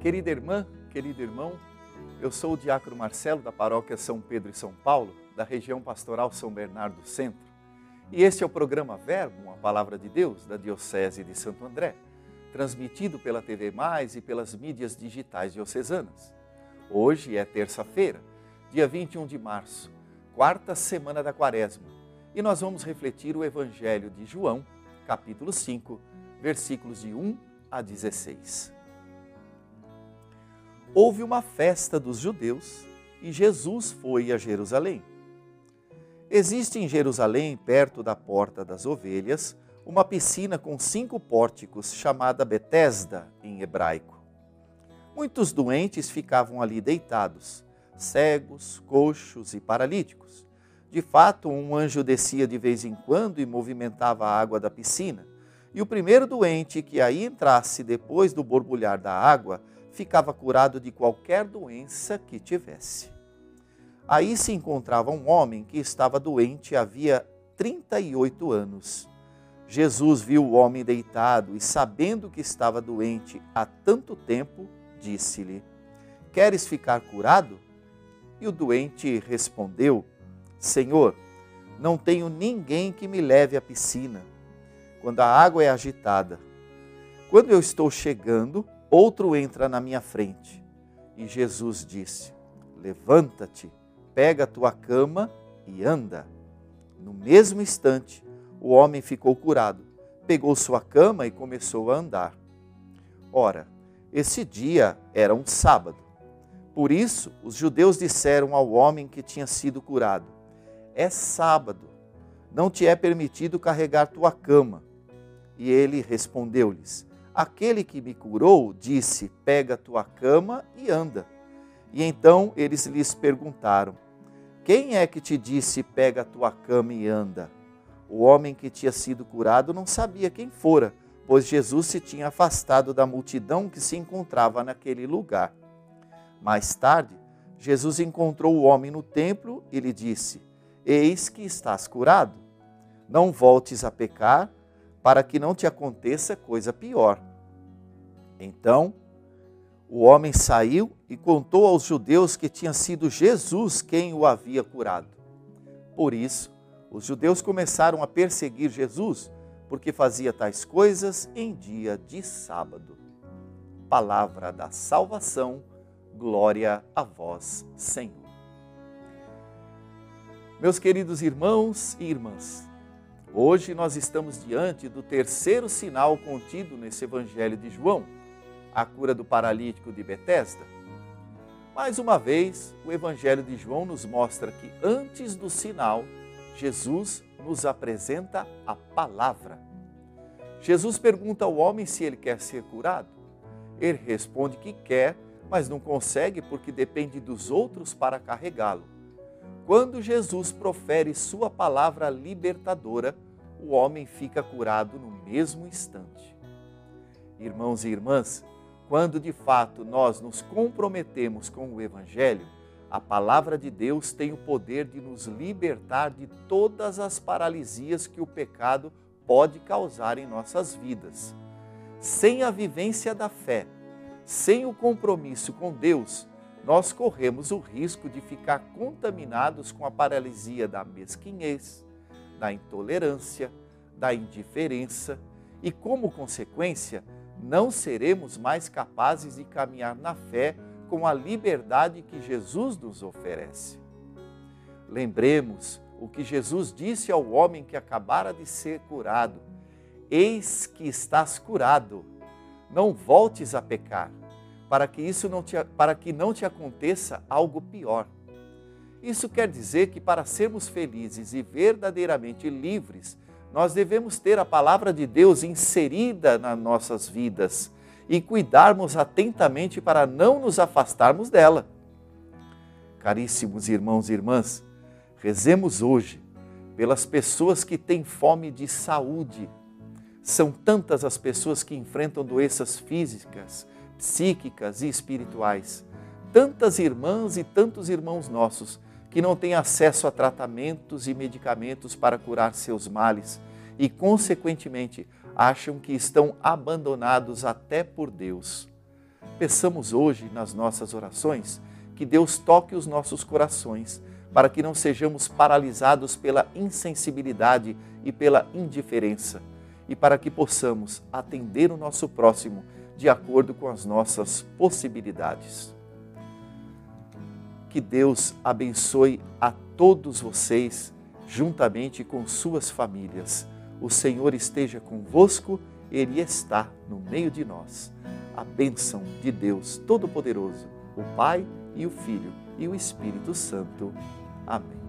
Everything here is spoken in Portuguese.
Querida irmã, querido irmão, eu sou o diácono Marcelo da paróquia São Pedro e São Paulo, da região pastoral São Bernardo Centro. E este é o programa Verbo, uma palavra de Deus, da Diocese de Santo André, transmitido pela TV Mais e pelas mídias digitais diocesanas. Hoje é terça-feira, dia 21 de março, quarta semana da quaresma, e nós vamos refletir o Evangelho de João, capítulo 5, versículos de 1 a 16 houve uma festa dos judeus e Jesus foi a Jerusalém. Existe em Jerusalém, perto da Porta das Ovelhas, uma piscina com cinco pórticos chamada Betesda em hebraico. Muitos doentes ficavam ali deitados, cegos, coxos e paralíticos. De fato, um anjo descia de vez em quando e movimentava a água da piscina. E o primeiro doente que aí entrasse depois do borbulhar da água ficava curado de qualquer doença que tivesse. Aí se encontrava um homem que estava doente havia 38 anos. Jesus viu o homem deitado e, sabendo que estava doente há tanto tempo, disse-lhe: Queres ficar curado? E o doente respondeu: Senhor, não tenho ninguém que me leve à piscina quando a água é agitada. Quando eu estou chegando, Outro entra na minha frente. E Jesus disse: Levanta-te, pega a tua cama e anda. No mesmo instante, o homem ficou curado, pegou sua cama e começou a andar. Ora, esse dia era um sábado. Por isso, os judeus disseram ao homem que tinha sido curado: É sábado, não te é permitido carregar tua cama. E ele respondeu-lhes: Aquele que me curou disse: Pega tua cama e anda. E então eles lhes perguntaram: Quem é que te disse: Pega tua cama e anda? O homem que tinha sido curado não sabia quem fora, pois Jesus se tinha afastado da multidão que se encontrava naquele lugar. Mais tarde, Jesus encontrou o homem no templo e lhe disse: Eis que estás curado. Não voltes a pecar, para que não te aconteça coisa pior. Então, o homem saiu e contou aos judeus que tinha sido Jesus quem o havia curado. Por isso, os judeus começaram a perseguir Jesus, porque fazia tais coisas em dia de sábado. Palavra da salvação, glória a vós, Senhor. Meus queridos irmãos e irmãs, hoje nós estamos diante do terceiro sinal contido nesse Evangelho de João a cura do paralítico de Betesda? Mais uma vez, o Evangelho de João nos mostra que antes do sinal, Jesus nos apresenta a palavra. Jesus pergunta ao homem se ele quer ser curado. Ele responde que quer, mas não consegue porque depende dos outros para carregá-lo. Quando Jesus profere sua palavra libertadora, o homem fica curado no mesmo instante. Irmãos e irmãs, quando de fato nós nos comprometemos com o Evangelho, a palavra de Deus tem o poder de nos libertar de todas as paralisias que o pecado pode causar em nossas vidas. Sem a vivência da fé, sem o compromisso com Deus, nós corremos o risco de ficar contaminados com a paralisia da mesquinhez, da intolerância, da indiferença e, como consequência, não seremos mais capazes de caminhar na fé com a liberdade que Jesus nos oferece. Lembremos o que Jesus disse ao homem que acabara de ser curado: Eis que estás curado, não voltes a pecar, para que isso não te, para que não te aconteça algo pior. Isso quer dizer que para sermos felizes e verdadeiramente livres, nós devemos ter a palavra de Deus inserida nas nossas vidas e cuidarmos atentamente para não nos afastarmos dela. Caríssimos irmãos e irmãs, rezemos hoje pelas pessoas que têm fome de saúde. São tantas as pessoas que enfrentam doenças físicas, psíquicas e espirituais. Tantas irmãs e tantos irmãos nossos que não têm acesso a tratamentos e medicamentos para curar seus males e, consequentemente, acham que estão abandonados até por Deus. Peçamos hoje nas nossas orações que Deus toque os nossos corações para que não sejamos paralisados pela insensibilidade e pela indiferença e para que possamos atender o nosso próximo de acordo com as nossas possibilidades. Que Deus abençoe a todos vocês, juntamente com suas famílias. O Senhor esteja convosco, Ele está no meio de nós. A bênção de Deus Todo-Poderoso, o Pai e o Filho e o Espírito Santo. Amém.